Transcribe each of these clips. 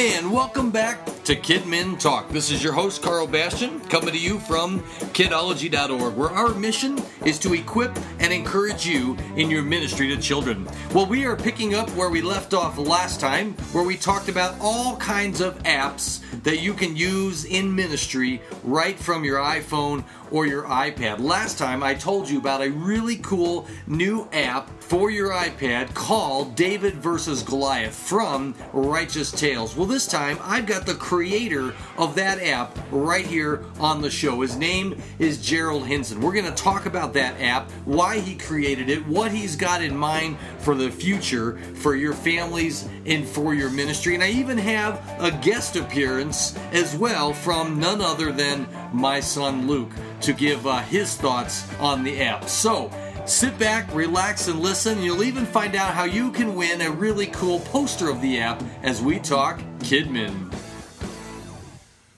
And welcome back to KidMin Talk. This is your host, Carl Bastian, coming to you from kidology.org, where our mission is to equip and encourage you in your ministry to children. Well, we are picking up where we left off last time, where we talked about all kinds of apps that you can use in ministry right from your iPhone or your iPad. Last time I told you about a really cool new app for your iPad called David versus Goliath from Righteous Tales. Well, this time I've got the creator of that app right here on the show. His name is Gerald Hinson. We're going to talk about that app, why he created it, what he's got in mind for the future for your families and for your ministry. And I even have a guest appearance as well from none other than my son Luke to give uh, his thoughts on the app. So, sit back, relax, and listen. You'll even find out how you can win a really cool poster of the app as we talk Kidmin.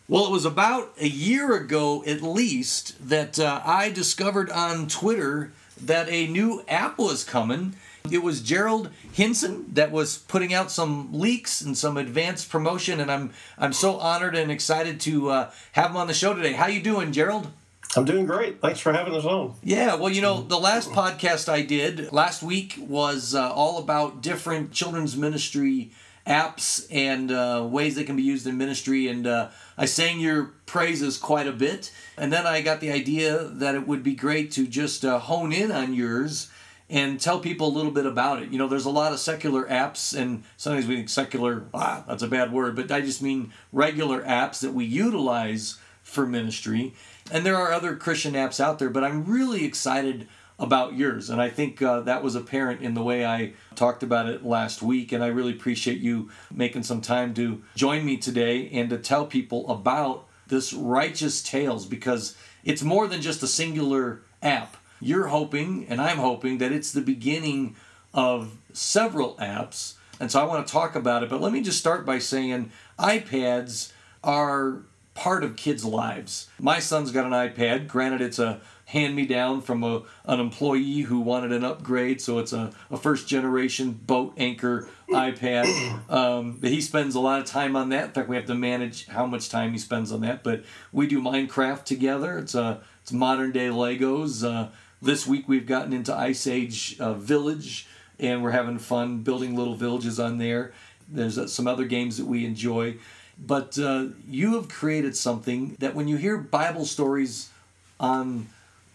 Well, it was about a year ago at least that uh, I discovered on Twitter that a new app was coming. It was Gerald Hinson that was putting out some leaks and some advanced promotion, and I'm I'm so honored and excited to uh, have him on the show today. How you doing, Gerald? I'm doing great. Thanks for having us on. Yeah, well, you know, the last podcast I did last week was uh, all about different children's ministry apps and uh, ways they can be used in ministry. And uh, I sang your praises quite a bit. And then I got the idea that it would be great to just uh, hone in on yours and tell people a little bit about it. You know, there's a lot of secular apps, and sometimes we think secular, ah, that's a bad word, but I just mean regular apps that we utilize for ministry. And there are other Christian apps out there, but I'm really excited about yours. And I think uh, that was apparent in the way I talked about it last week. And I really appreciate you making some time to join me today and to tell people about this Righteous Tales because it's more than just a singular app. You're hoping, and I'm hoping, that it's the beginning of several apps. And so I want to talk about it. But let me just start by saying iPads are part of kids' lives. My son's got an iPad. Granted, it's a hand me down from a, an employee who wanted an upgrade, so it's a, a first generation boat anchor iPad. Um, he spends a lot of time on that. In fact, we have to manage how much time he spends on that. But we do Minecraft together. It's a it's modern day Legos. Uh, this week we've gotten into Ice Age uh, Village, and we're having fun building little villages on there. There's uh, some other games that we enjoy. But uh, you have created something that when you hear Bible stories on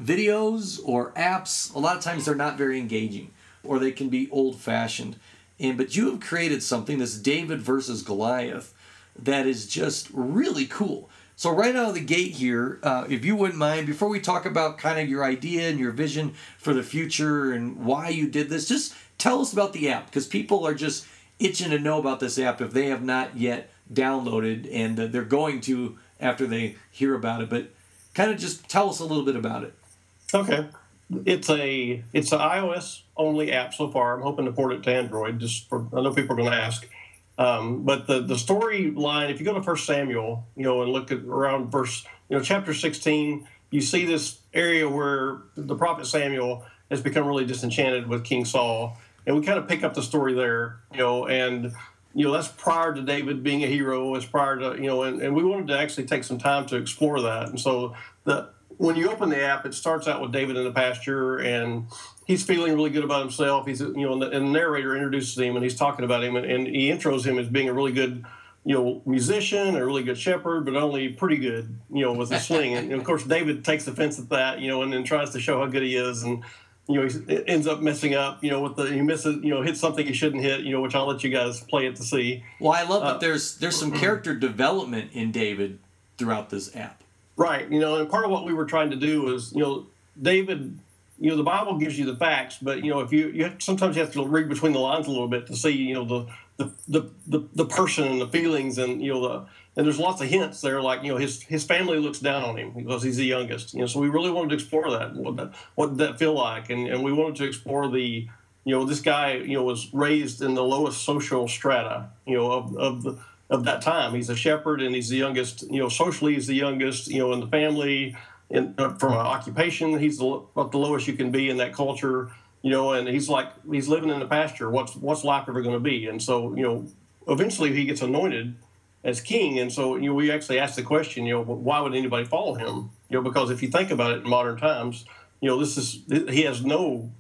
videos or apps, a lot of times they're not very engaging or they can be old fashioned. And but you have created something, this David versus Goliath, that is just really cool. So right out of the gate here, uh, if you wouldn't mind, before we talk about kind of your idea and your vision for the future and why you did this, just tell us about the app because people are just itching to know about this app if they have not yet downloaded and uh, they're going to after they hear about it. But kind of just tell us a little bit about it. Okay, it's a it's an iOS only app so far. I'm hoping to port it to Android. Just for I know people are going to ask. Um, but the the storyline, if you go to First Samuel, you know, and look at around verse, you know, chapter 16, you see this area where the prophet Samuel has become really disenchanted with King Saul, and we kind of pick up the story there, you know, and you know that's prior to David being a hero. It's prior to you know, and, and we wanted to actually take some time to explore that, and so the when you open the app, it starts out with David in the pasture, and he's feeling really good about himself. He's, you know, and the, and the narrator introduces him, and he's talking about him, and, and, he intros him as being a really good, you know, musician, a really good shepherd, but only pretty good, you know, with a sling. and, and, of course, David takes offense at that, you know, and then tries to show how good he is, and you know, he ends up messing up, you know, with the he misses, you know, hits something he shouldn't hit, you know, which I'll let you guys play it to see. Well, I love uh, that there's there's some character development in David throughout this app. Right. You know, and part of what we were trying to do was, you know, David, you know, the Bible gives you the facts, but you know, if you you have, sometimes you have to read between the lines a little bit to see, you know, the the the the, the person and the feelings and you know the and there's lots of hints there, like you know his his family looks down on him because he's the youngest. You know, so we really wanted to explore that. What that what did that feel like? And and we wanted to explore the you know this guy you know was raised in the lowest social strata you know of of the of that time. He's a shepherd and he's the youngest, you know, socially he's the youngest, you know, in the family. In, from an occupation, he's about the lowest you can be in that culture, you know, and he's like he's living in the pasture. What's what's life ever going to be? And so, you know, eventually he gets anointed as king. And so you know, we actually asked the question, you know, why would anybody follow him? You know, because if you think about it in modern times, you know, this is he has no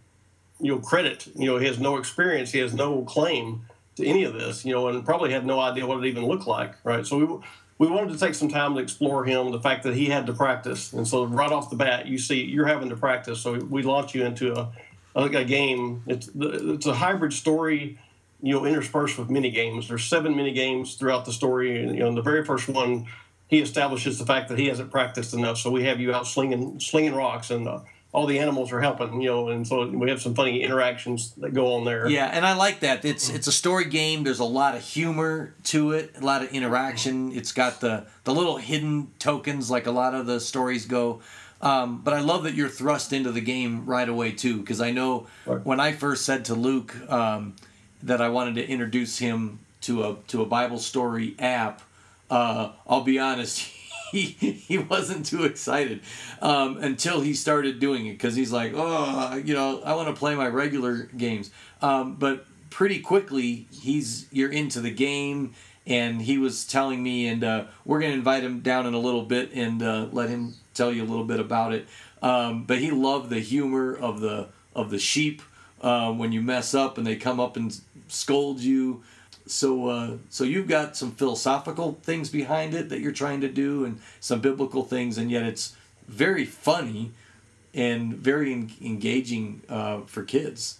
you know credit. You know, he has no experience. He has no claim to any of this. You know, and probably had no idea what it even looked like. Right. So we we wanted to take some time to explore him, the fact that he had to practice, and so right off the bat, you see you're having to practice. So we launch you into a a, a game. It's it's a hybrid story. You know, interspersed with mini games. There's seven mini games throughout the story, and you know, in the very first one, he establishes the fact that he hasn't practiced enough. So we have you out slinging slinging rocks and. Uh, all the animals are helping, you know, and so we have some funny interactions that go on there. Yeah, and I like that. It's it's a story game. There's a lot of humor to it, a lot of interaction. It's got the the little hidden tokens like a lot of the stories go. Um, but I love that you're thrust into the game right away too, because I know right. when I first said to Luke um, that I wanted to introduce him to a to a Bible story app. Uh, I'll be honest, he he wasn't too excited um, until he started doing it because he's like, oh, you know, I want to play my regular games. Um, but pretty quickly, he's you're into the game, and he was telling me, and uh, we're gonna invite him down in a little bit and uh, let him tell you a little bit about it. Um, but he loved the humor of the of the sheep uh, when you mess up and they come up and scold you so uh, so you've got some philosophical things behind it that you're trying to do and some biblical things and yet it's very funny and very en- engaging uh, for kids.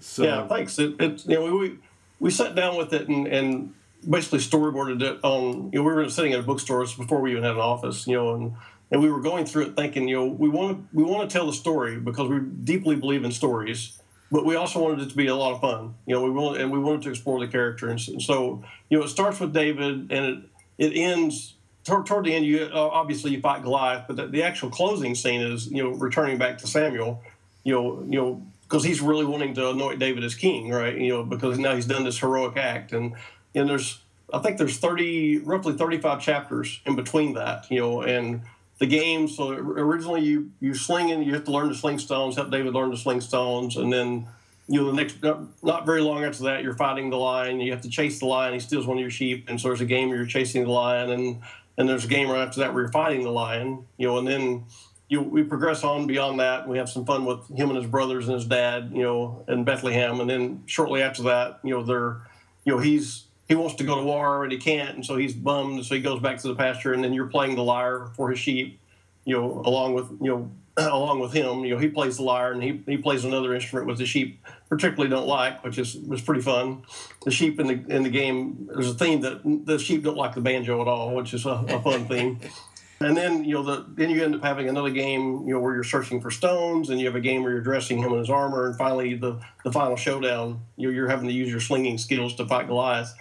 So yeah thanks. It, it you know we we sat down with it and, and basically storyboarded it on you know we were sitting at a bookstore before we even had an office you know and and we were going through it thinking you know we want to we want to tell the story because we deeply believe in stories but we also wanted it to be a lot of fun. You know, we wanted and we wanted to explore the character, and, so you know, it starts with David and it it ends toward, toward the end. You uh, obviously you fight Goliath, but the, the, actual closing scene is you know returning back to Samuel. You know, you know because he's really wanting to anoint David as king, right? You know, because now he's done this heroic act, and and there's I think there's 30 roughly 35 chapters in between that. You know, and the game. So originally you you slinging, you have to learn to sling stones, help David learn to sling stones, and then you know the next not very long after that you're fighting the lion. You have to chase the lion. He steals one of your sheep, and so there's a game where you're chasing the lion, and and there's a game right after that where you're fighting the lion. You know, and then. You, we progress on beyond that. We have some fun with him and his brothers and his dad, you know, in Bethlehem. And then shortly after that, you know, they're, you know, he's he wants to go to war and he can't, and so he's bummed. So he goes back to the pasture, and then you're playing the lyre for his sheep, you know, along with you know, along with him. You know, he plays the lyre and he, he plays another instrument which the sheep particularly don't like, which is was pretty fun. The sheep in the in the game, there's a theme that the sheep don't like the banjo at all, which is a, a fun theme. And then you know the then you end up having another game you know where you're searching for stones, and you have a game where you're dressing him in his armor, and finally the the final showdown you you're having to use your slinging skills to fight Goliath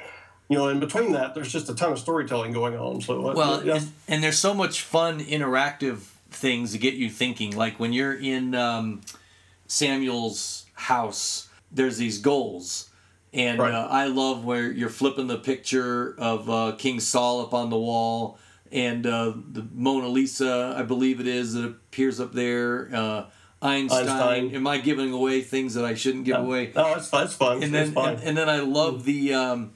you know, in between that, there's just a ton of storytelling going on. So uh, well, yeah. and, and, there's so much fun interactive things to get you thinking. Like when you're in um, Samuel's house, there's these goals. And right. uh, I love where you're flipping the picture of uh, King Saul up on the wall, and uh, the Mona Lisa, I believe it is, that appears up there. Uh, Einstein. Einstein. Am I giving away things that I shouldn't give no, away? No, it's, fun. it's fun. And then, and, and, then I love the um,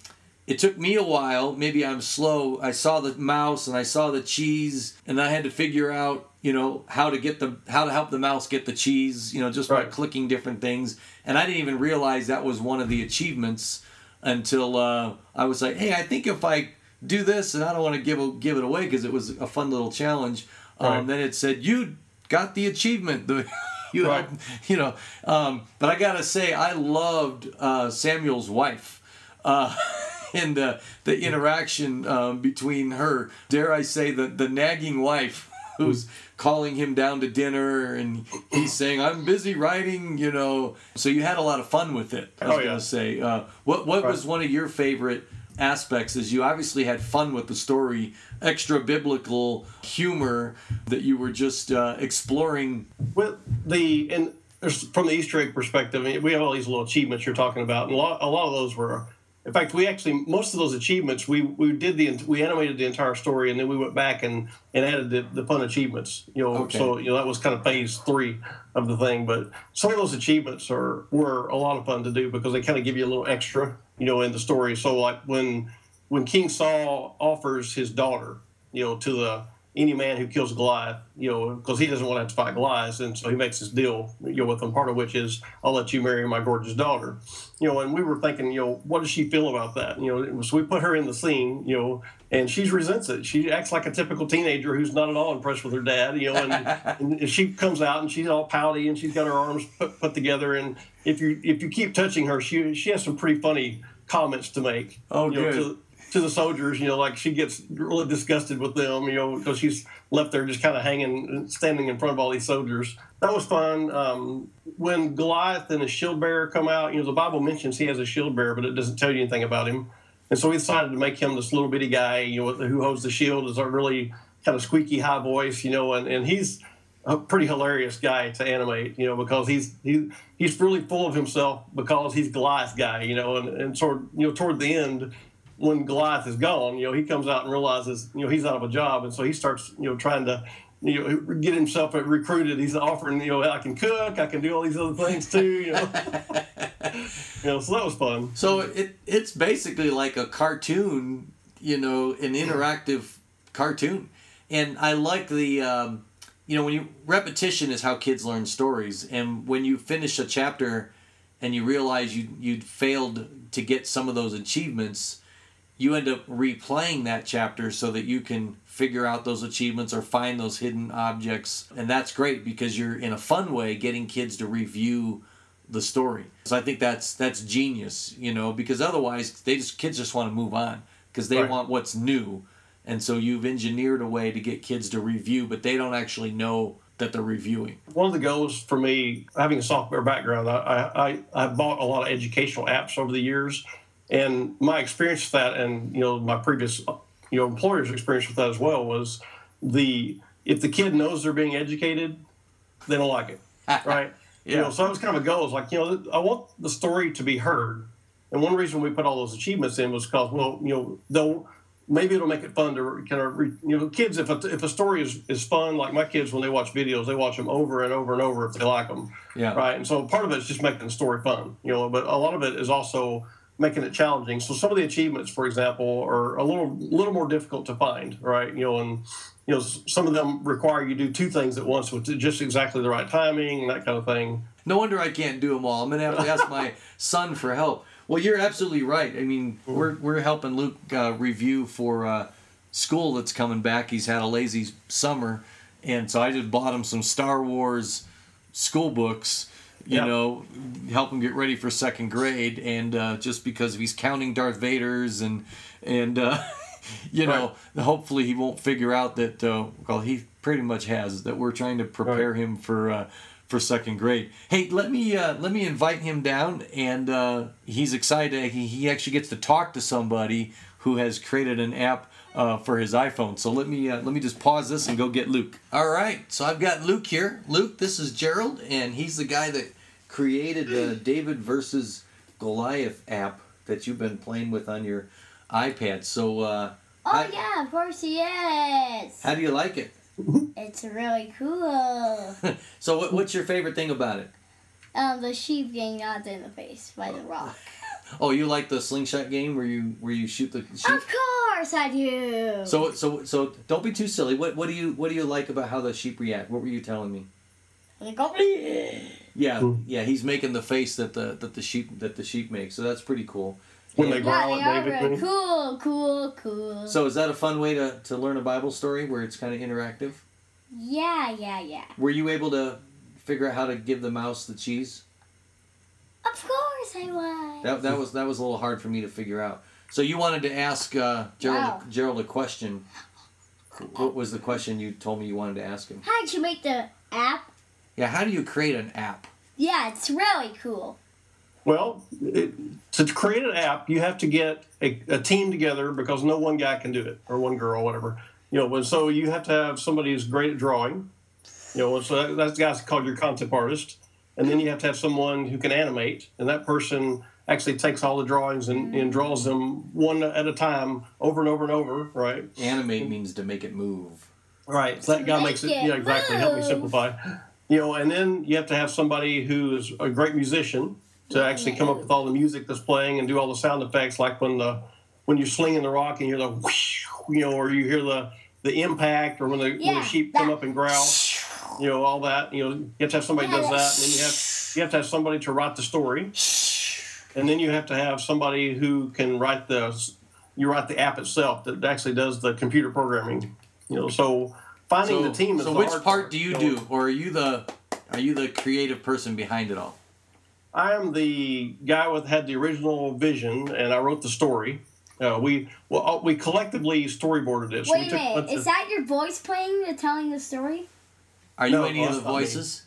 it took me a while. Maybe I'm slow. I saw the mouse and I saw the cheese, and I had to figure out, you know, how to get the how to help the mouse get the cheese, you know, just right. by clicking different things. And I didn't even realize that was one of the achievements until uh, I was like, hey, I think if I do this, and I don't want to give give it away because it was a fun little challenge. Um, right. Then it said you got the achievement. The you right. you know, um, but I gotta say, I loved uh, Samuel's wife. Uh, and uh, the interaction um, between her, dare I say, the, the nagging wife who's calling him down to dinner and he's saying i'm busy writing you know. So you had a lot of fun with it i was oh, yeah. going to say. Uh, what, what right. was one of your favorite aspects is you obviously had fun with the story extra biblical humor that you were just uh, exploring. With the and from the easter egg perspective we have all these little achievements you're talking about and a lot, a lot of those were in fact, we actually most of those achievements we we did the we animated the entire story and then we went back and and added the, the fun achievements. You know, okay. so you know that was kind of phase three of the thing. But some of those achievements are were a lot of fun to do because they kind of give you a little extra, you know, in the story. So like when when King Saul offers his daughter, you know, to the any man who kills Goliath, you know, because he doesn't want to have to fight Goliath, and so he makes this deal, you know, with them. Part of which is, I'll let you marry my gorgeous daughter, you know. And we were thinking, you know, what does she feel about that? You know, so we put her in the scene, you know, and she resents it. She acts like a typical teenager who's not at all impressed with her dad, you know. And, and she comes out and she's all pouty and she's got her arms put, put together. And if you if you keep touching her, she she has some pretty funny comments to make. Oh, you know, good. to, to the soldiers, you know, like she gets really disgusted with them, you know, because she's left there just kind of hanging, standing in front of all these soldiers. That was fun. Um, when Goliath and his shield bearer come out, you know, the Bible mentions he has a shield bearer, but it doesn't tell you anything about him. And so we decided to make him this little bitty guy, you know, who holds the shield, is a really kind of squeaky high voice, you know, and, and he's a pretty hilarious guy to animate, you know, because he's he, he's really full of himself because he's Goliath guy, you know, and, and sort of, you know, toward the end, when Goliath is gone, you know, he comes out and realizes, you know, he's out of a job, and so he starts, you know, trying to, you know, get himself recruited. He's offering, you know, I can cook, I can do all these other things too, you know. you know, so that was fun. So it it's basically like a cartoon, you know, an interactive cartoon, and I like the. Um, you know, when you repetition is how kids learn stories, and when you finish a chapter, and you realize you you failed to get some of those achievements, you end up replaying that chapter so that you can figure out those achievements or find those hidden objects, and that's great because you're in a fun way getting kids to review the story. So I think that's that's genius, you know, because otherwise they just kids just want to move on because they Right. want what's new. And so you've engineered a way to get kids to review, but they don't actually know that they're reviewing. One of the goals for me, having a software background, I, I, I bought a lot of educational apps over the years, and my experience with that, and you know my previous you know employer's experience with that as well was the if the kid knows they're being educated, they don't like it, ah, ah, right? You Yeah. know, so that was kind of a goal. It's like you know I want the story to be heard, and one reason we put all those achievements in was because well you know they'll maybe it'll make it fun to kind of re, you know kids if a, if a story is, is fun like my kids when they watch videos they watch them over and over and over if they like them Yeah. right and so part of it is just making the story fun you know but a lot of it is also making it challenging so some of the achievements for example are a little little more difficult to find right you know and you know some of them require you do two things at once with just exactly the right timing and that kind of thing No wonder I can't do them all. I'm gonna have to ask my son for help. Well, you're absolutely right. I mean, we're we're helping Luke uh, review for uh, school that's coming back. He's had a lazy summer, and so I just bought him some Star Wars school books. You Yeah. know, help him get ready for second grade, and uh, just because he's counting Darth Vader's and and uh, you know, hopefully he won't figure out that. Uh, well, he pretty much has that. We're trying to prepare him for. Uh, for second grade. Hey, let me uh, let me invite him down, and uh, he's excited. He, he actually gets to talk to somebody who has created an app uh, for his iPhone. So let me uh, let me just pause this and go get Luke. All right, so I've got Luke here. Luke, this is Gerald, and he's the guy that created the David versus Goliath app that you've been playing with on your iPad. So uh, Oh Hi. yeah, of course he is. how do you like it? It's really cool. So what, what's your favorite thing about it? um, the sheep getting knocked in the face by the rock. Oh, you like the slingshot game where you where you shoot the sheep? Of course I do. So so so don't be too silly. What what do you what do you like about how the sheep react? What were you telling me? They go, Yeah, Hmm. yeah, he's making the face that the that the sheep that the sheep makes. So that's pretty cool. When And- they yeah, growl they at David, really cool, cool, cool. so is that a fun way to, to learn a Bible story where it's kind of interactive? yeah, yeah, yeah. Were you able to figure out how to give the mouse the cheese? Of course I was. That, that was that was a little hard for me to figure out. So you wanted to ask uh, Gerald Wow. Gerald a question. What was the question you told me you wanted to ask him? How did you make the app? Yeah, how do you create an app? Yeah, it's really cool. Well, it, to create an app, you have to get a, a team together because no one guy can do it or one girl, whatever. You know, and so you have to have somebody who's great at drawing. You know, so that, that guy's called your concept artist, and then you have to have someone who can animate, and that person actually takes all the drawings and, and mm. draws them one at a time, over and over and over. Right. Animate means to make it move. Right. So that guy Make makes it. it Yeah, exactly. Help me simplify. You know, and then you have to have somebody who is a great musician to actually come up with all the music that's playing and do all the sound effects, like when the when you're slinging the rock and you're the whoosh, you know, or you hear the the impact, or when the, when the sheep come up and growl, you know, all that. You know, you have to have somebody does that, that- and then you have you have to have somebody to write the story, and then you have to have somebody who can write the you write the app itself that actually does the computer programming. You know, so finding So, the team is so the which hard part do you know. do, or are you the are you the creative person behind it all? I am the guy with had the original vision, and I wrote the story. Uh, we well, uh, we collectively storyboarded it. So Wait a a minute. Is of- that your voice playing and telling the story? Are you No, any of the that's me. voices?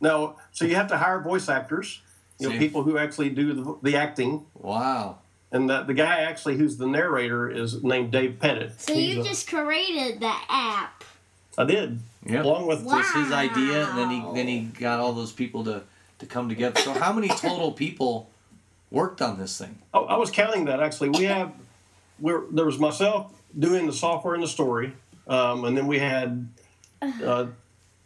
no? So you have to hire voice actors, you know, people who actually do the, the acting. Wow. And the, the guy actually who's the narrator is named Dave Pettit. So He's you a- just created the app. I did Yep. along with Wow. It's his idea, and then he then he got all those people to to come together. So how many total people worked on this thing? I, I was counting that actually. We have we're, there was myself doing the software and the story, um, and then we had uh,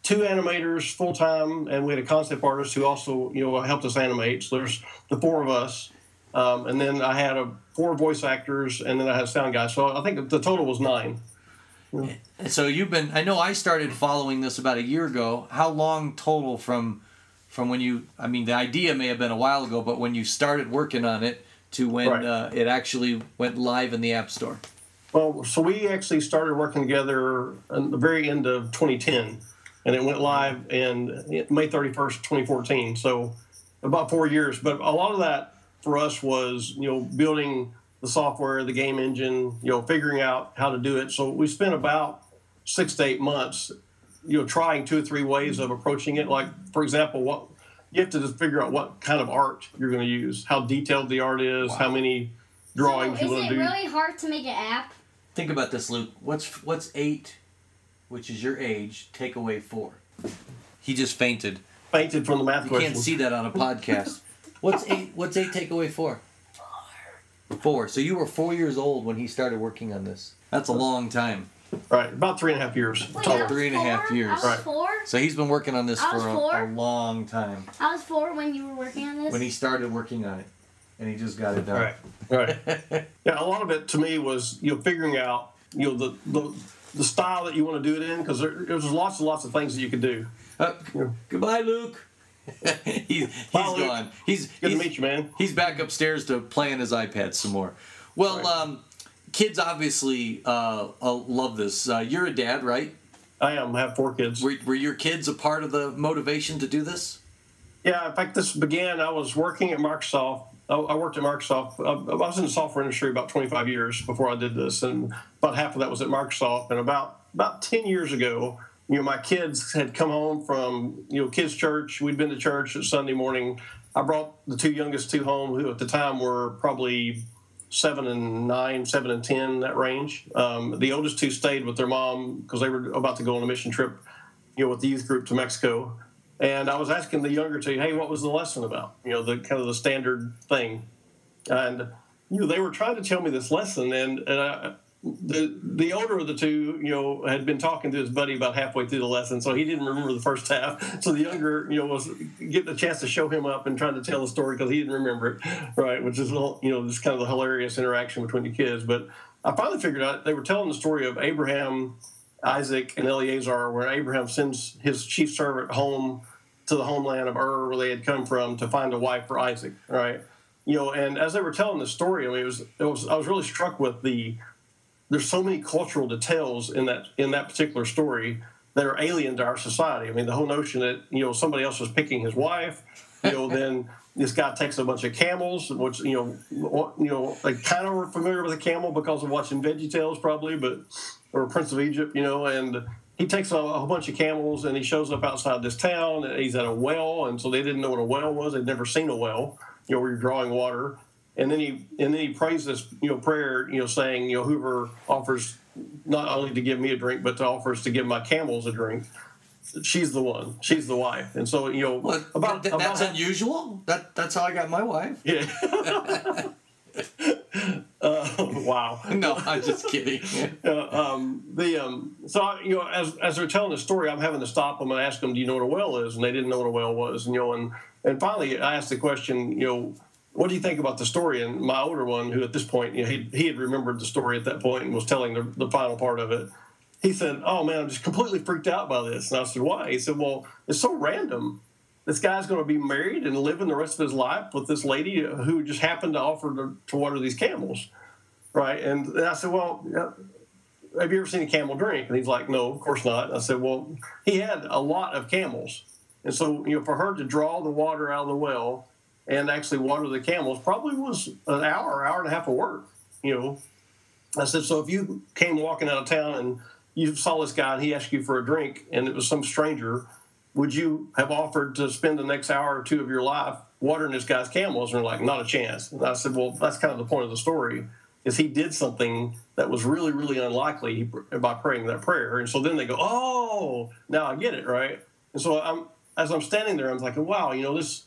two animators full time, and we had a concept artist who also you know helped us animate. So there's the four of us, um, and then I had a four voice actors, and then I had a sound guy. So I think the total was nine. And so you've been. I know I started following this about a year ago. How long total from from when you? I mean, the idea may have been a while ago, but when you started working on it to when Right. uh, it actually went live in the App Store. Well, so we actually started working together at the very end of 2010, and it went live in May 31st, 2014. So about four years. But a lot of that for us was, you know, building the software, the game engine, you know, figuring out how to do it. So we spent about six to eight months, you know, trying two or three ways of approaching it. Like, for example, what you have to just figure out what kind of art you're going to use, how detailed the art is, how many drawings so you want to do. It's really hard to make an app? Think about this, Luke. What's what's eight, which is your age, take away four? He just fainted. Fainted from the math You question. can't see that on a podcast. What's eight? What's eight take away four? Four. Four. So you were four years old when he started working on this. That's a long time. Right, about three and a half years Wait, I total. was Three and a half four? years. I was Right. four. So he's been working on this I for a, a long time. I was four when you were working on this. When he started working on it, and he just got it done. Right, right. yeah, a lot of it to me was you know figuring out you know the the, the style that you want to do it in because there, there's lots and lots of things that you could do. Uh, Yeah. goodbye, Luke. he's he's Bye, Luke. gone. He's Good he's, to meet you, man. He's back upstairs to play on his iPad some more. Well, Right. um, kids obviously uh, uh, love this. Uh, you're a dad, right? I am I have four kids. Were, were your kids a part of the motivation to do this? Yeah, in fact, this began. I was working at Microsoft. I, worked at Microsoft. I was in the software industry about 25 years before I did this, and about half of that was at Microsoft. And about about 10 years ago, you know, my kids had come home from you know kids' church. We'd been to church at Sunday morning. I brought the two youngest two home, who at the time were probably seven and nine, seven and ten, that range. Um, the oldest two stayed with their mom because they were about to go on a mission trip, you know, with the youth group to Mexico. And I was asking the younger two, hey, what was the lesson about? You know, the kind of the standard thing. And you know, they were trying to tell me this lesson, and, and I, the the older of the two, you know, had been talking to his buddy about halfway through the lesson, so he didn't remember the first half. So the younger, you know, was getting a chance to show him up and trying to tell the story because he didn't remember it, right? Which is, you know, this kind of the hilarious interaction between the kids. But I finally figured out they were telling the story of Abraham, Isaac, and Eleazar, where Abraham sends his chief servant home to the homeland of Ur, where they had come from, to find a wife for Isaac, right? You know, and as they were telling the story, I mean, it was, it was, I was really struck with the, there's so many cultural details in that in that particular story that are alien to our society. I mean, the whole notion that you know somebody else was picking his wife, you know, then this guy takes a bunch of camels, which you know, you know, they kind of were familiar with a camel because of watching Veggie Tales, probably, but or Prince of Egypt, you know, and he takes a, a whole bunch of camels and he shows up outside this town. And he's at a well, and so they didn't know what a well was. They'd never seen a well, you know, where you're drawing water and then he and then he prays this you know prayer you know saying you know whoever offers not only to give me a drink but to offers to give my camels a drink she's the one she's the wife and so you know Well, about, th- about that's how- unusual. That that's how I got my wife. yeah uh, wow No, I'm just kidding. uh, um, the um, so I, you know as as they're telling the story, I'm having to stop them and ask them, "Do you know what a well is?" And they didn't know what a well was, and you know, and and finally I asked the question, you know, what do you think about the story? And my older one, who at this point, you know, he, he had remembered the story at that point and was telling the, the final part of it. He said, "Oh man, I'm just completely freaked out by this." And I said, "Why?" He said, "Well, it's so random. This guy's going to be married and living the rest of his life with this lady who just happened to offer to, to water these camels, right?" And, I said, "Well." have you ever seen a camel drink? And he's like, no, of course not. I said, well, he had a lot of camels. And so, you know, for her to draw the water out of the well and actually water the camels probably was an hour, hour and a half of work, you know. I said, so if you came walking out of town and you saw this guy and he asked you for a drink and it was some stranger, would you have offered to spend the next hour or two of your life watering this guy's camels? And they're like, not a chance. And I said, well, that's kind of the point of the story is he did something that was really, really unlikely by praying that prayer. And so then they go, oh, now I get it, right? And so I'm, as I'm standing there, I'm like, wow, you know, this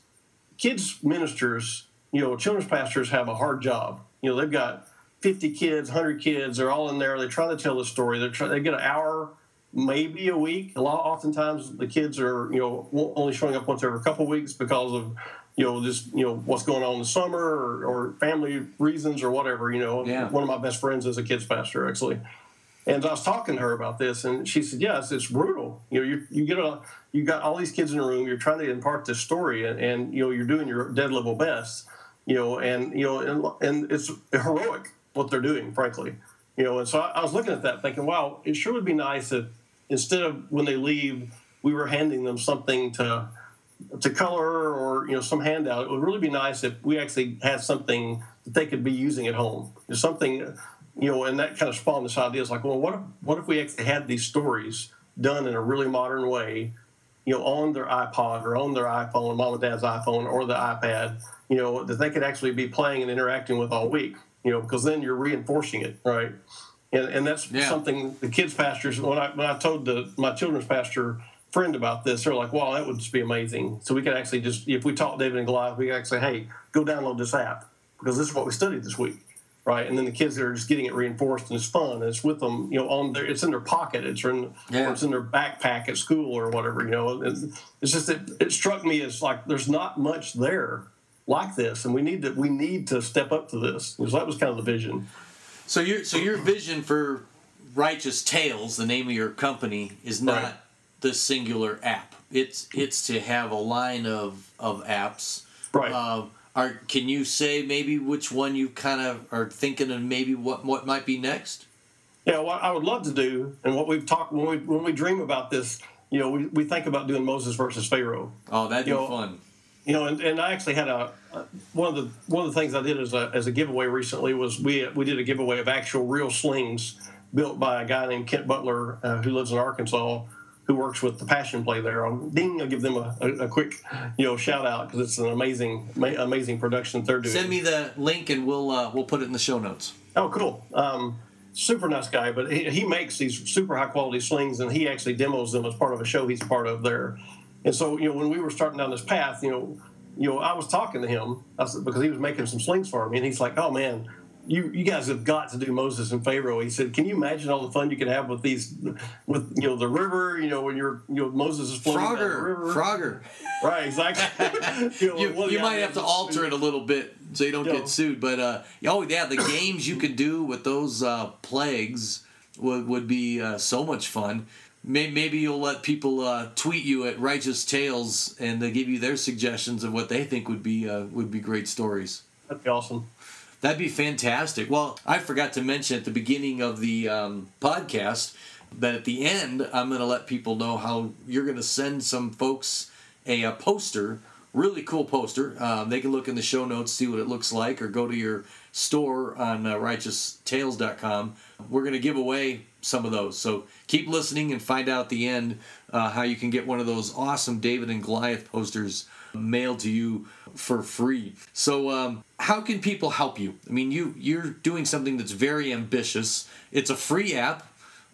kids ministers, you know, children's pastors have a hard job. You know, they've got 50 kids, 100 kids. They're all in there. They're trying to tell the story. They're trying, they get an hour, maybe a week. A lot, oftentimes, the kids are, you know, only showing up once every couple of weeks because of, you know, just you know what's going on in the summer or, or family reasons or whatever. You know, yeah. one of my best friends is a kids pastor actually. And I was talking to her about this, and she said, "Yes, it's brutal. You know, you you get a you got all these kids in a room. You're trying to impart this story, and, and you know you're doing your dead level best. You know, and you know, and, and it's heroic what they're doing, frankly. You know, and so I, I was looking at that, thinking, wow, it sure would be nice if instead of when they leave, we were handing them something to to color or you know some handout. It would really be nice if we actually had something that they could be using at home. something you know, and that kind of spawned this idea. It's like, well, what if, what if we actually had these stories done in a really modern way, you know, on their iPod or on their iPhone, mom and dad's iPhone or the iPad, you know, that they could actually be playing and interacting with all week, you know, because then you're reinforcing it, right? And, and that's yeah. something the kids pastors when I when I told the my children's pastor friend about this, they're like, "Wow, that would just be amazing." So we could actually just if we taught David and Goliath, we could actually, "Hey, go download this app because this is what we studied this week." right? And then the kids are just getting it reinforced, and it's fun. And it's with them, you know, on their, it's in their pocket, it's in, yeah. or it's in their backpack at school or whatever, you know. It's, it's just that it struck me as like there's not much there like this, and we need to we need to step up to this. So that was kind of the vision. So your so your vision for Righteous Tales, the name of your company, is not right. the singular app. It's it's to have a line of of apps. Right. Uh, are can you say maybe which one you kind of are thinking and maybe what what might be next? Yeah, what I would love to do, and what we've talked when we when we dream about this, you know, we, we think about doing Moses versus Pharaoh. Oh, that'd you be know, fun. You know, and, and I actually had a one of the one of the things I did as a as a giveaway recently was we we did a giveaway of actual real slings built by a guy named Kent Butler uh, who lives in Arkansas who works with the Passion Play there. I'll, ding, I'll give them a, a, a quick, you know, shout out because it's an amazing, amazing production they're doing. Send me the link and we'll uh, we'll put it in the show notes. Oh, cool. Um, super nice guy, but he, he makes these super high quality slings and he actually demos them as part of a show he's part of there. And so, you know, when we were starting down this path, you know, you know, I was talking to him because he was making some slings for me, and he's like, "Oh man, you you guys have got to do Moses and Pharaoh. He said, "Can you imagine all the fun you could have with these, with you know the river? You know when you're you know Moses is floating Frogger, down the river. Frogger. Right, exactly. you, know, you, you might have to alter it a little bit so you don't you get know. sued. But uh, oh yeah, the games you could do with those uh, plagues would would be uh, so much fun. Maybe you'll let people uh, tweet you at Righteous Tales and they give you their suggestions of what they think would be uh, would be great stories. That'd be awesome. That'd be fantastic. Well, I forgot to mention at the beginning of the um, podcast that at the end, I'm going to let people know how you're going to send some folks a, a poster, really cool poster. Um, they can look in the show notes, see what it looks like, or go to your store on uh, righteoustales.com. We're going to give away some of those. So keep listening and find out the end uh, how you can get one of those awesome David and Goliath posters mailed to you for free. So, um, how can people help you? I mean, you you're doing something that's very ambitious. It's a free app.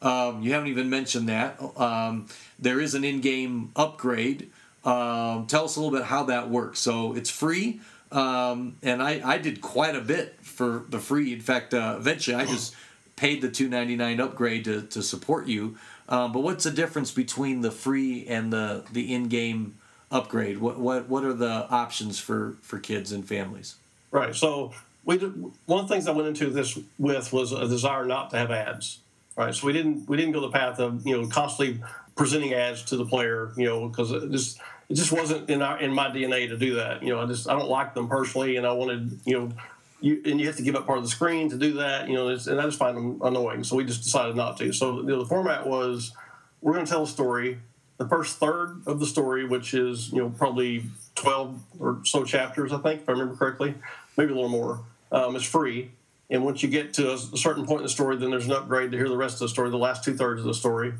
Um, you haven't even mentioned that. Um, there is an in-game upgrade. Um, tell us a little bit how that works. So it's free, um, and I, I did quite a bit for the free. In fact, uh, eventually I just paid the two ninety nine upgrade to, to support you. Um, but what's the difference between the free and the the in game upgrade? What what what are the options for for kids and families? Right. So we did, one of the things I went into this with was a desire not to have ads. Right. So we didn't we didn't go the path of you know constantly presenting ads to the player. You know because just it just wasn't in our in my DNA to do that. You know I just I don't like them personally, and I wanted you know. You, and you have to give up part of the screen to do that, you know, and I just find them annoying. So we just decided not to. So you know, the format was we're going to tell a story. The first third of the story, which is you know probably 12 or so chapters, I think, if I remember correctly, maybe a little more, um, is free. And once you get to a certain point in the story, then there's an upgrade to hear the rest of the story, the last two thirds of the story.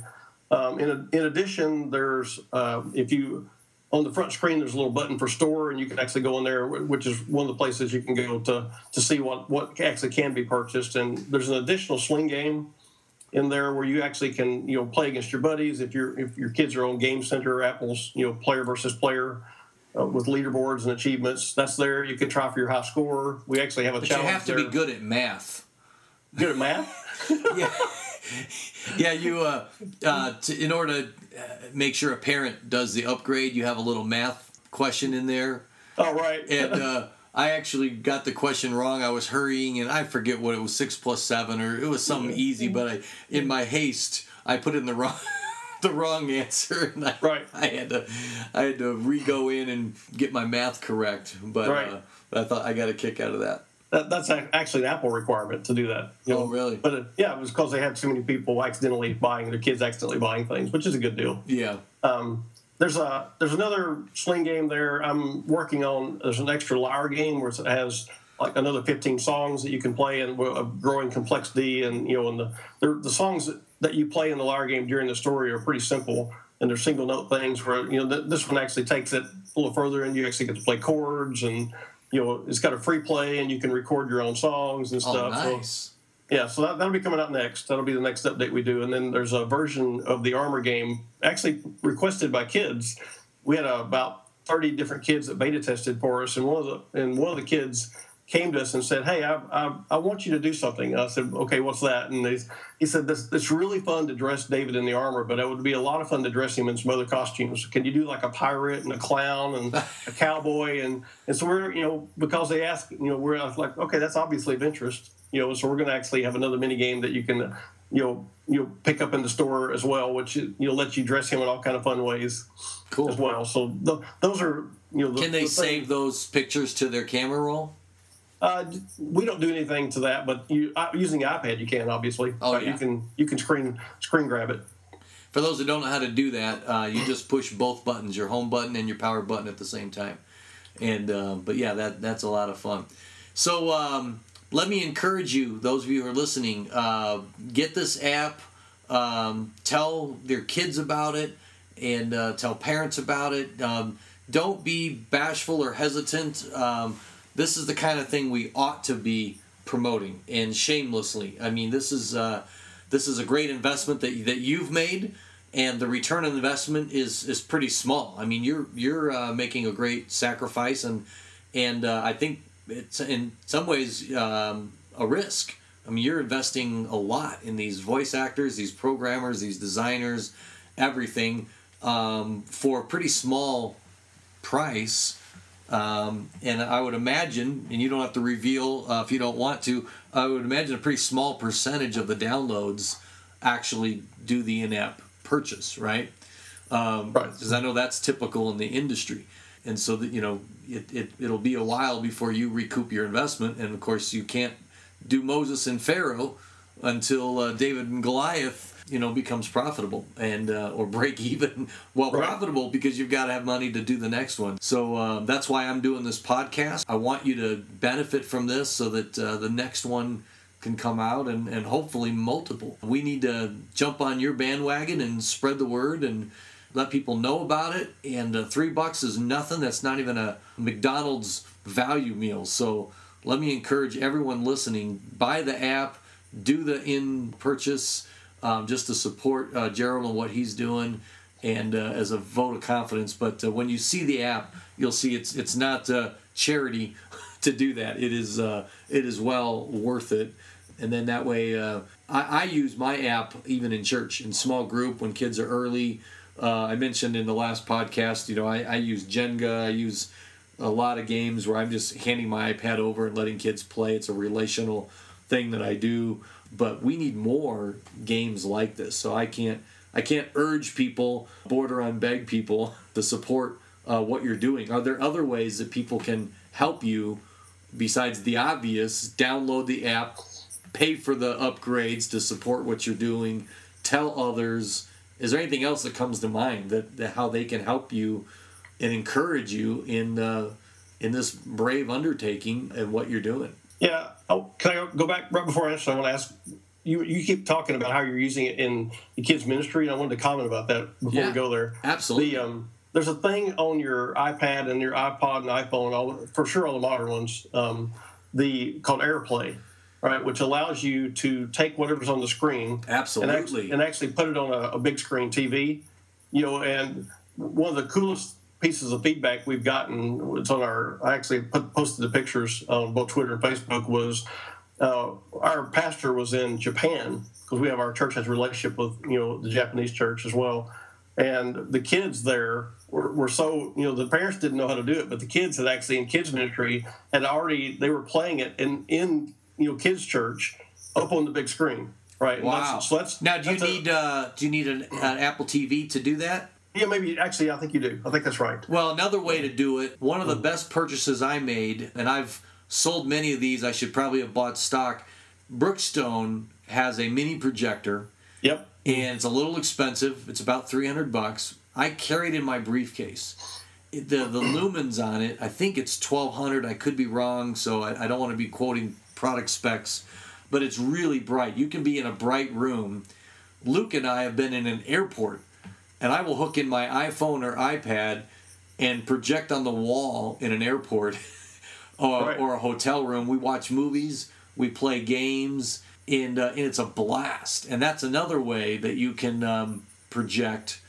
Um, in, in addition, there's uh, if you on the front screen, there's a little button for store, and you can actually go in there, which is one of the places you can go to to see what what actually can be purchased. And there's an additional sling game in there where you actually can you know play against your buddies if your if your kids are on Game Center, or Apple's you know player versus player. Uh, with leaderboards and achievements, that's there. You can try for your high score. We actually have a but challenge. you have to there. be good at math. Good at math. yeah, yeah. You uh, uh, to, in order to uh, make sure a parent does the upgrade, you have a little math question in there, Oh right. and uh, I actually got the question wrong. I was hurrying, and I forget what it was six plus seven, or it was something easy. But I, in my haste, I put in the wrong. The wrong answer, and I, Right. I had to, I had to re-go in and get my math correct. But Right. uh, I thought I got a kick out of that. That, that's actually an Apple requirement to do that. you Oh, really? But it, yeah, it was because they had too many people accidentally buying their kids accidentally buying things, which is a good deal. Yeah. Um, there's a there's another sling game there. I'm working on. There's an extra lyre game where it has like another 15 songs that you can play and a growing complexity and you know and the the, the songs that, that you play in the lyre game during the story are pretty simple and they're single note things where you know th- this one actually takes it a little further and you actually get to play chords and you know it's got a free play and you can record your own songs and Oh, stuff. So- nice. yeah, so that, that'll be coming out next. That'll be the next update we do. And then there's a version of the Armor game actually requested by kids. We had uh, about 30 different kids that beta tested for us, and one of the and one of the kids came to us and said, "Hey, I, I, I want you to do something." And I said, "Okay, what's that?" And they, he said, this, "It's really fun to dress David in the armor, but it would be a lot of fun to dress him in some other costumes. Can you do like a pirate and a clown and a cowboy?" And and so we're you know because they asked, you know, we're like, okay, that's obviously of interest, you know, so we're going to actually have another mini game that you can, you know, you know, pick up in the store as well, which you know lets you dress him in all kind of fun ways Cool. as well. So th- those are you know. The, Can they the save those pictures to their camera roll? Uh, we don't do anything to that, but you uh, using the iPad, you can obviously. Oh, yeah. You can you can screen screen grab it. For those that don't know how to do that, uh, you just push both buttons, your home button and your power button at the same time. And uh, but yeah, that that's a lot of fun. So um, let me encourage you, those of you who are listening, uh, get this app. Um, tell your kids about it, and uh, tell parents about it. Um, don't be bashful or hesitant. This is the kind of thing we ought to be promoting, and shamelessly. I mean, this is uh, this is a great investment that that you've made, and the return on investment is is pretty small. I mean, you're you're uh, making a great sacrifice, and and uh, I think it's in some ways um, a risk. I mean, you're investing a lot in these voice actors, these programmers, these designers, everything um, for a pretty small price. Um, and I would imagine, and you don't have to reveal uh, if you don't want to, I would imagine a pretty small percentage of the downloads actually do the in app purchase, right? Um, Right. Because I know that's typical in the industry. And so that, you know, it, it, it'll be a while before you recoup your investment. And of course, you can't do Moses and Pharaoh until uh, David and Goliath, you know, becomes profitable and uh, or break even. Well, Right. profitable because you've got to have money to do the next one. So um, that's why I'm doing this podcast. I want you to benefit from this so that uh, the next one can come out and, and hopefully multiple. We need to jump on your bandwagon and spread the word and let people know about it. And uh, three bucks is nothing. That's not even a McDonald's value meal. So let me encourage everyone listening buy the app, do the in purchase um, just to support uh, Gerald and what he's doing. And uh, as a vote of confidence, but uh, when you see the app, you'll see it's it's not uh, charity to do that. It is uh, it is well worth it and then that way I, I use my app even in church in small group when kids are early uh, i mentioned in the last podcast you know i, I use jenga i use a lot of games where I'm just handing my iPad over and letting kids play. It's a relational thing that I do, but we need more games like this. So I can't I can't urge people, border on beg people to support uh, what you're doing. Are there other ways that people can help you besides the obvious? Download the app, pay for the upgrades to support what you're doing, tell others. Is there anything else that comes to mind that, that how they can help you and encourage you in uh, in this brave undertaking and what you're doing? Yeah. Oh, can I go back right before I answer? I want to ask you. You keep talking about how you're using it in the kids' ministry, and I wanted to comment about that before Yeah, we go there. absolutely. The, um, there's a thing on your iPad and your iPod and iPhone, all for sure, all the modern ones. Um, the called AirPlay, right, which allows you to take whatever's on the screen and Absolutely. actually, and actually put it on a, a big screen TV. You know, and one of the coolest pieces of feedback we've gotten, it's on our, I actually put, posted the pictures on both Twitter and Facebook, was uh, our pastor was in Japan because we have our church has a relationship with, you know, the Japanese church as well. And the kids there were, were so, you know, the parents didn't know how to do it, but the kids had actually in kids ministry had already, they were playing it in, in you know, kids church up on the big screen. Right. Wow. that's- so that's now, do you a- need uh, do you need an, an Apple TV to do that? Yeah, maybe actually, I think you do. I think that's right. Well, another way to do it, one of the best purchases I made, and I've sold many of these, I should probably have bought stock. Brookstone has a mini projector, Yep. and it's a little expensive. It's about 300 bucks. I carry it in my briefcase. The, the lumens on it, I think it's 1200. I could be wrong, so I, I don't want to be quoting product specs, but it's really bright. You can be in a bright room. Luke and I have been in an airport, and I will hook in my iPhone or iPad and project on the wall in an airport or, Right. or a hotel room. We watch movies, we play games, and, uh, and it's a blast. And that's another way that you can um, project,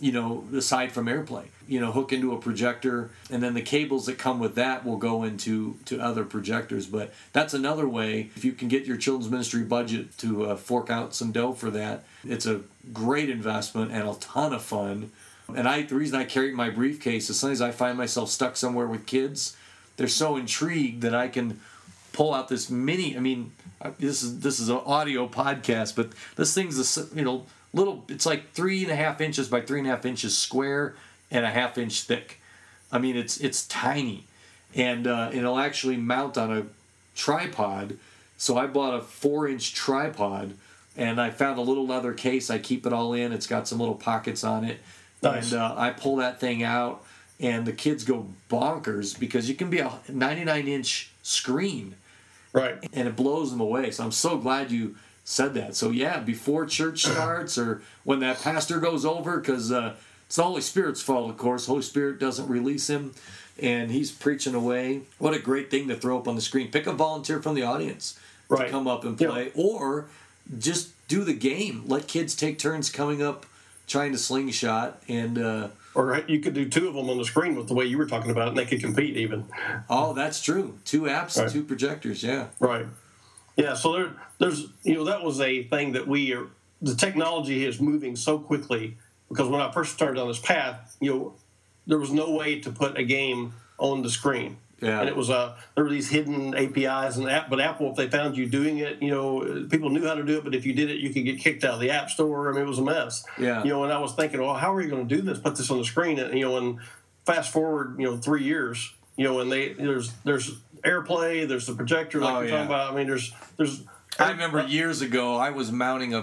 you know, aside from AirPlay. You know, hook into a projector, and then the cables that come with that will go into to other projectors. But that's another way. If you can get your children's ministry budget to uh, fork out some dough for that, it's a great investment and a ton of fun. And I, the reason I carry my briefcase is sometimes I find myself stuck somewhere with kids. They're so intrigued that I can pull out this mini. I mean, uh, this is this is an audio podcast, but this thing's a you know little. It's like three and a half inches by three and a half inches square and a half inch thick. I mean, it's it's tiny, and uh, it'll actually mount on a tripod. So I bought a four inch tripod, and I found a little leather case. I keep it all in. It's got some little pockets on it, Nice. and uh, I pull that thing out, and the kids go bonkers because you can be a 99 inch screen Right. and it blows them away. So I'm so glad you said that. So yeah, before church starts or when that pastor goes over, because uh, it's the Holy Spirit's fault, of course. Holy Spirit doesn't release him, and he's preaching away. What a great thing to throw up on the screen. Pick a volunteer from the audience Right. to come up and Yeah. play, or just do the game. Let kids take turns coming up, trying to slingshot, and uh, Or you could do two of them on the screen with the way you were talking about, it, and they could compete even. oh, that's true. Two apps, Right. two projectors. Yeah. Right. Yeah. So there, there's, you know, that was a thing that we are. The technology is moving so quickly because when I first started on this path, you know, there was no way to put a game on the screen. Yeah. And it was uh, there were these hidden APIs and app, but Apple, if they found you doing it, you know, people knew how to do it, but if you did it, you could get kicked out of the App Store. I mean, it was a mess. Yeah. You know, and I was thinking, well, how are you going to do this? Put this on the screen, and you know, and fast forward, you know, three years, you know, and they there's there's AirPlay, there's the projector, like Oh, you're yeah. talking about. I mean, there's there's I remember years ago, I was mounting a,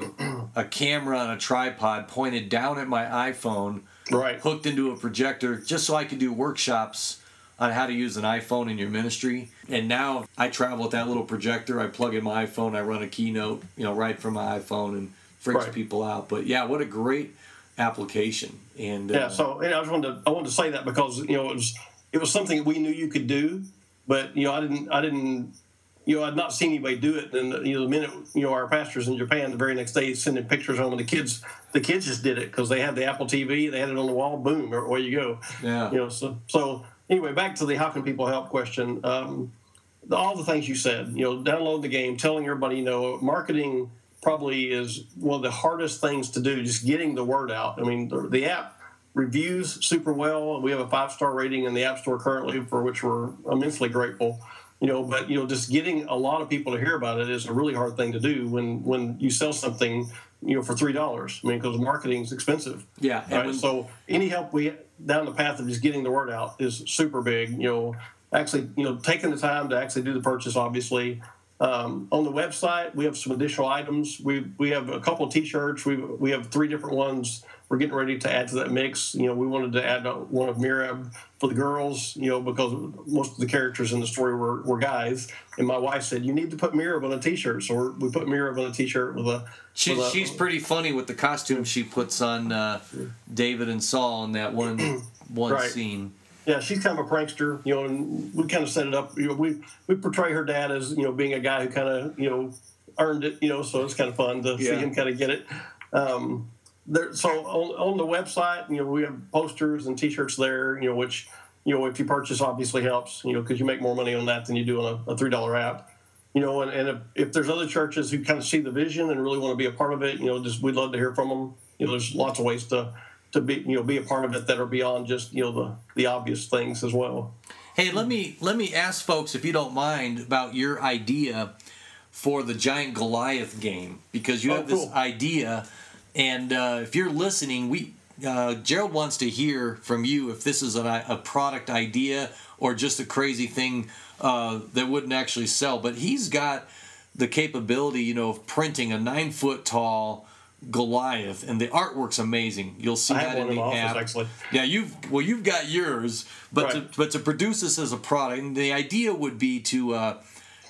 a camera on a tripod pointed down at my iPhone, right, hooked into a projector, just so I could do workshops on how to use an iPhone in your ministry. And now I travel with that little projector. I plug in my iPhone, I run a keynote, you know, right from my iPhone and freaks Right. people out. But yeah, what a great application. And yeah. uh, So know, I just wanted to I wanted to say that because you know it was it was something we knew you could do, but you know I didn't I didn't you know I'd not seen anybody do it. And you know the minute you know our pastors in Japan the very next day sending pictures home, and the kids the kids just did it because they had the Apple TV, they had it on the wall, boom, away you go. yeah. you know so so anyway back to the how can people help question um, all the things you said you know download the game telling everybody you know marketing probably is one of the hardest things to do just getting the word out i mean the, the app reviews super well. We have a five star rating in the App Store currently, for which we're immensely grateful. You know, but you know, just getting a lot of people to hear about it is a really hard thing to do when when you sell something, you know, for three dollars. I mean, because marketing is expensive. Yeah. Right. when- so any help we down the path of just getting the word out is super big. You know, actually, you know, taking the time to actually do the purchase, obviously. Um, on the website, we have some additional items. We we have a couple of T-shirts. We we have three different ones. We're getting ready to add to that mix. You know, we wanted to add one of Merab for the girls. You know, because most of the characters in the story were, were guys. And my wife said you need to put Merab on a T-shirt. So we're, we put Merab on a T-shirt with a. She, with a- she's pretty funny with the costume she puts on uh, David and Saul in that one one Right. scene. Yeah, she's kind of a prankster, you know, and we kind of set it up. You know, we we portray her dad as you know being a guy who kind of you know earned it, you know, so it's kind of fun to see him kind of get it. Um, there, so on, on the website, you know, we have posters and T-shirts there, you know, which you know if you purchase obviously helps, you know, because you make more money on that than you do on a, a three dollar app. You know, and, and if, if there's other churches who kind of see the vision and really want to be a part of it, you know, just we'd love to hear from them. You know, there's lots of ways to to be you know be a part of it that are beyond just you know the the obvious things as well. Hey, let me let me ask folks if you don't mind about your idea for the giant Goliath game because you Oh, have this cool. idea, and uh, if you're listening, we uh, Gerald wants to hear from you if this is a, a product idea or just a crazy thing uh, that wouldn't actually sell. But he's got the capability, you know, of printing a nine foot tall Goliath, and the artwork's amazing. You'll see I that have in the office app. actually. Yeah, you've well, you've got yours, but Right. to but to produce this as a product, and the idea would be to uh,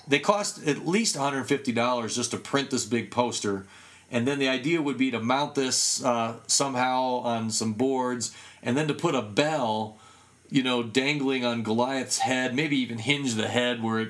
they cost at least one hundred fifty dollars just to print this big poster, and then the idea would be to mount this uh, somehow on some boards, and then to put a bell, you know, dangling on Goliath's head, maybe even hinge the head where it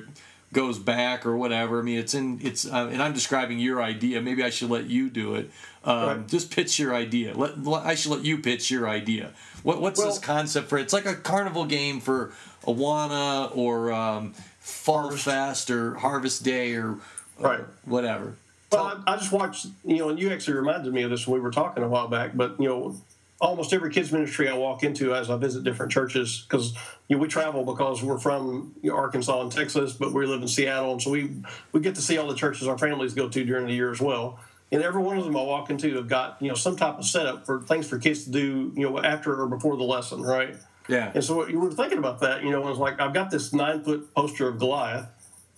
goes back or whatever. I mean, it's in it's, uh, and I'm describing your idea. Maybe I should let you do it. Um, Right. Just pitch your idea. Let, let- I should let you pitch your idea. What, what's this concept for? It's like a carnival game for Awana or um, Fall Fest or Harvest Day or Right. whatever. Well, I, I just watched, you know, and you actually reminded me of this when we were talking a while back. But you know, almost every kids ministry I walk into as I visit different churches, because you know we travel because we're from you know, Arkansas and Texas, but we live in Seattle, and so we we get to see all the churches our families go to during the year as well. And every one of them I walk into have got you know some type of setup for things for kids to do, you know, after or before the lesson, right? Yeah. And so you were thinking about that, you know, and it's like I've got this nine foot poster of Goliath,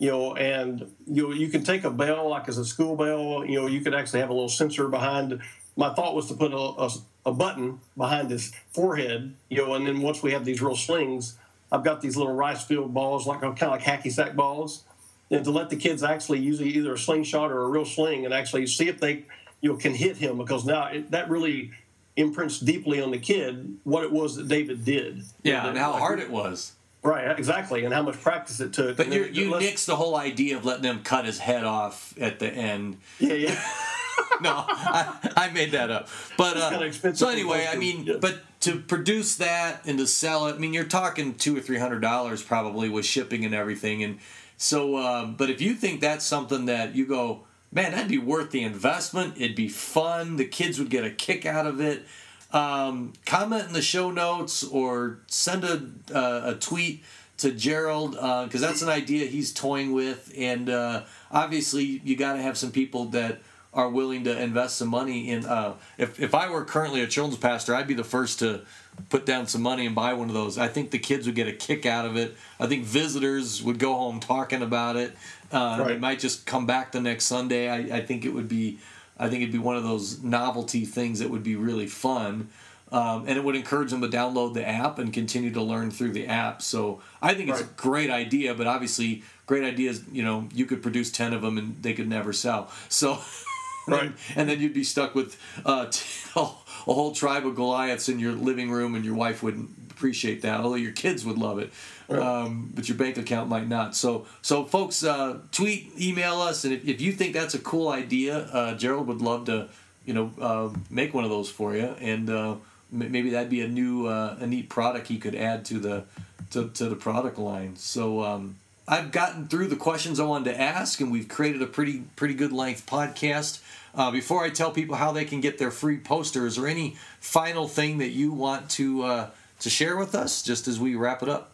you know, and you know, you can take a bell like as a school bell, you know, you could actually have a little sensor behind. My thought was to put a, a, a button behind his forehead, you know, and then once we have these real slings, I've got these little rice field balls, like kind of like hacky sack balls, and to let the kids actually use either a slingshot or a real sling and actually see if they, you know, can hit him because now it, that really imprints deeply on the kid what it was that David did. Yeah, You and how like- hard it was. Right, exactly, and how much practice it took. But you you nixed the whole idea of letting them cut his head off at the end. Yeah, yeah. no, I, I made that up. But uh, so anyway, I mean, yeah. but to produce that and to sell it, I mean, you're talking two or three hundred dollars probably with shipping and everything. And so, um, but if you think that's something that you go, man, that'd be worth the investment. It'd be fun. The kids would get a kick out of it. Um, comment in the show notes or send a uh, a tweet to Gerald because that's an idea he's toying with, and uh, obviously you got to have some people that are willing to invest some money in. Uh, if if I were currently a children's pastor, I'd be the first to put down some money and buy one of those. I think the kids would get a kick out of it. I think visitors would go home talking about it. Uh, They might just come back the next Sunday. I, I think it would be. I think it'd be one of those novelty things that would be really fun. Um, and it would encourage them to download the app and continue to learn through the app. So I think it's a great idea, but obviously, great ideas. You know, you could produce ten of them and they could never sell. So, and, Right. then, and then you'd be stuck with uh, t- a whole tribe of Goliaths in your living room, and your wife wouldn't appreciate that. Although your kids would love it, um, but your bank account might not. So, so folks, uh, tweet, email us, and if, if you think that's a cool idea, uh, Gerald would love to, you know, uh, make one of those for you, and uh, m- maybe that'd be a new, uh, a neat product he could add to the, to, to the product line. So. Um, I've gotten through the questions I wanted to ask, and we've created a pretty pretty good length podcast. Uh, before I tell people how they can get their free poster, is there any final thing that you want to uh, to share with us, just as we wrap it up?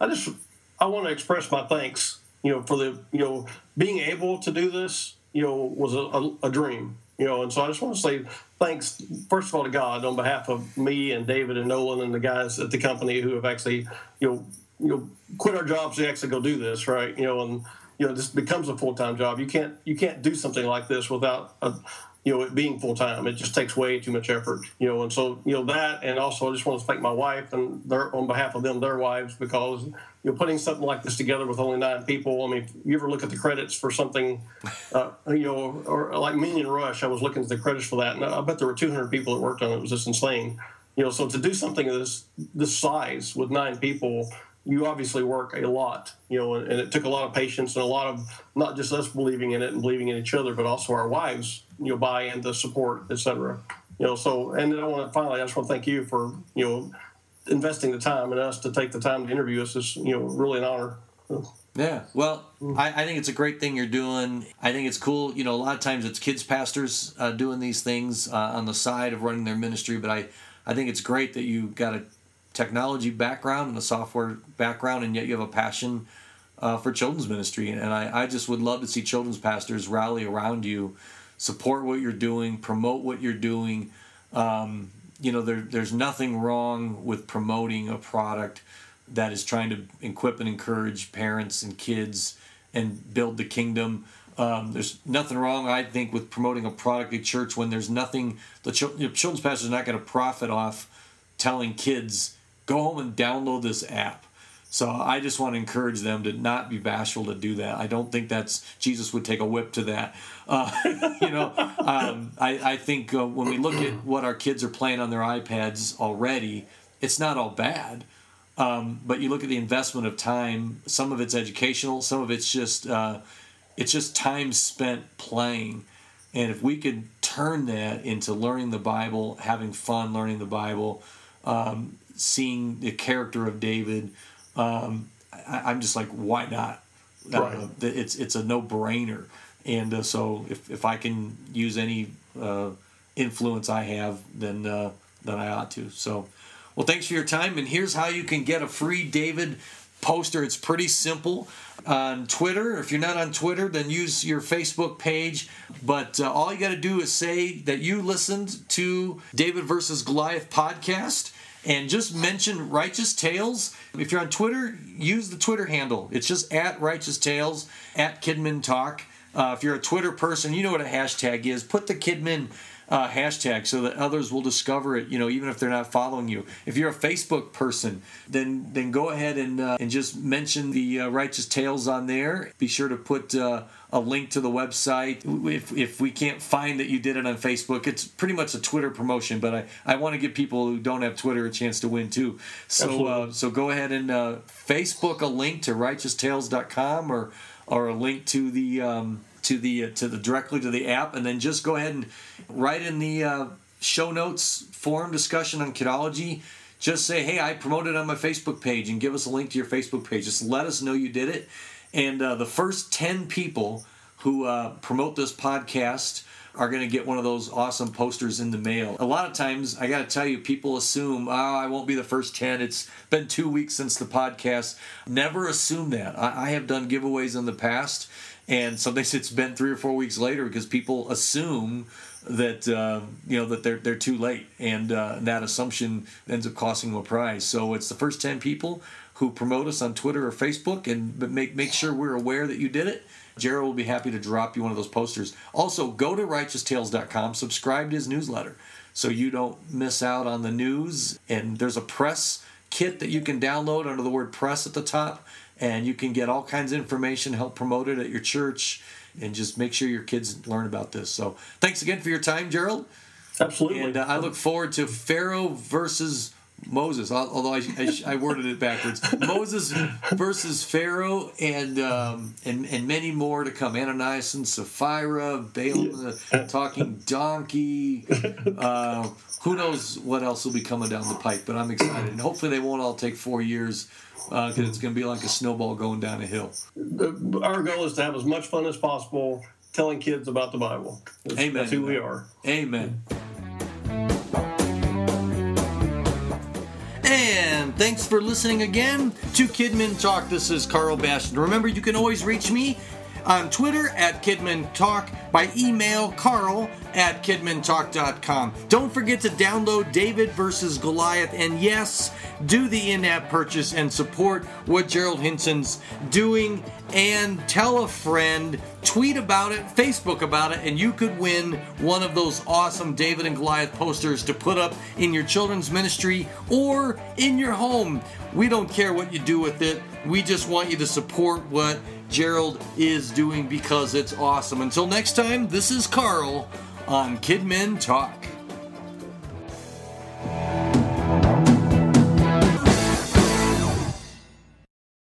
I just I want to express my thanks, you know, for the you know being able to do this, you know, was a, a, a dream, you know, and so I just want to say thanks first of all to God on behalf of me and David and Nolan and the guys at the company who have actually, you know, you know, quit our jobs to actually go do this, right? You know, and you know this becomes a full time job. You can't you can't do something like this without a, you know it being full time. It just takes way too much effort. You know, and so you know that, and also I just want to thank my wife and their on behalf of them, their wives, because you know putting something like this together with only nine people. I mean, if you ever look at the credits for something, uh, you know, or like Minion Rush, I was looking at the credits for that, and I bet there were 200 people that worked on it. It was just insane. You know, so to do something of this this size with nine people you obviously work a lot, you know, and, and, it took a lot of patience and a lot of not just us believing in it and believing in each other, but also our wives, you know, buy into support, et cetera. You know, so and then I want to finally, I just want to thank you for you know investing the time in us to take the time to interview us. Is you know really an honor. Yeah, well, I, I, think it's a great thing you're doing. I think it's cool. You know, a lot of times it's kids pastors uh, doing these things uh, on the side of running their ministry, but I, I think it's great that you got a technology background and a software background, and yet you have a passion uh, for children's ministry. And I, I just would love to see children's pastors rally around you, support what you're doing, promote what you're doing. Um, you know, there, there's nothing wrong with promoting a product that is trying to equip and encourage parents and kids and build the kingdom. Um, there's nothing wrong, I think, with promoting a product at church when there's nothing. The ch- children's pastor is not going to profit off telling kids go home and download this app. So I just want to encourage them to not be bashful to do that. I don't think that's Jesus would take a whip to that. Uh, you know, um, I, I think uh, when we look at what our kids are playing on their iPads already, it's not all bad. Um, but you look at the investment of time. Some of it's educational. Some of it's just uh, it's just time spent playing. And if we could turn that into learning the Bible, having fun learning the Bible, um, seeing the character of David, um, I, am just like, why not? Uh, right. Uh, it's it's a no brainer, and uh, so if, if I can use any uh, influence I have, then uh, then I ought to. So, well, thanks for your time, and here's how you can get a free David poster. It's pretty simple. On Twitter, if you're not on Twitter, then use your Facebook page. But uh, all you got to do is say that you listened to David versus Goliath podcast and just mention Righteous Tales. If you're on Twitter, use the Twitter handle. It's just at Righteous Tales, at Kidmin Talk. Uh, if you're a Twitter person, you know what a hashtag is. Put the Kidmin uh, hashtag so that others will discover it. You know, even if they're not following you. If you're a Facebook person, then then go ahead and uh, and just mention the uh, Righteous Tales on there. Be sure to put uh, a link to the website. If, if we can't find that you did it on Facebook, it's pretty much a Twitter promotion. But I, I want to give people who don't have Twitter a chance to win too. So uh, so go ahead and uh, Facebook a link to righteoustales.com or or a link to the um, to the uh, to the directly to the app, and then just go ahead and write in the uh, show notes forum discussion on kidology. Just say, hey, I promoted on my Facebook page, and give us a link to your Facebook page. Just let us know you did it and uh, the first 10 people who uh, promote this podcast are going to get one of those awesome posters in the mail. A lot of times, I got to tell you, people assume, oh, I won't be the first 10. It's been two weeks since the podcast. Never assume that. I have done giveaways in the past, and sometimes it's been three or four weeks later because people assume that uh, you know that they're they're too late, and uh, that assumption ends up costing them a prize. So it's the first ten people who promote us on Twitter or Facebook and make make sure we're aware that you did it. Jared will be happy to drop you one of those posters. Also, go to righteoustales.com, subscribe to his newsletter so you don't miss out on the news. And there's a press kit that you can download under the word press at the top, and you can get all kinds of information, help promote it at your church, and just make sure your kids learn about this. So, thanks again for your time, Gerald. Absolutely. And uh, I look forward to Pharaoh versus Moses, although I, I, I worded it backwards. Moses versus Pharaoh, and um, and and many more to come. Ananias and Sapphira, Balaam the talking donkey. Uh, who knows what else will be coming down the pipe? But I'm excited, and hopefully they won't all take four years Uh, because it's going to be like a snowball going down a hill. The- Our goal is to have as much fun as possible telling kids about the Bible. That's, Amen. That's who we are. Amen. And thanks for listening again to Kidmin Talk. This is Karl Bastian. Remember, you can always reach me on Twitter at Kidmin Talk, by email carl at kidmintalk.com. Don't forget to download David versus Goliath, and yes, do the in-app purchase and support what Gerald Hinson's doing and tell a friend, tweet about it, Facebook about it, and you could win one of those awesome David and Goliath posters to put up in your children's ministry or in your home. We don't care what you do with it. We just want you to support what Gerald is doing because it's awesome. Until next time, this is Karl on Kidmin Talk.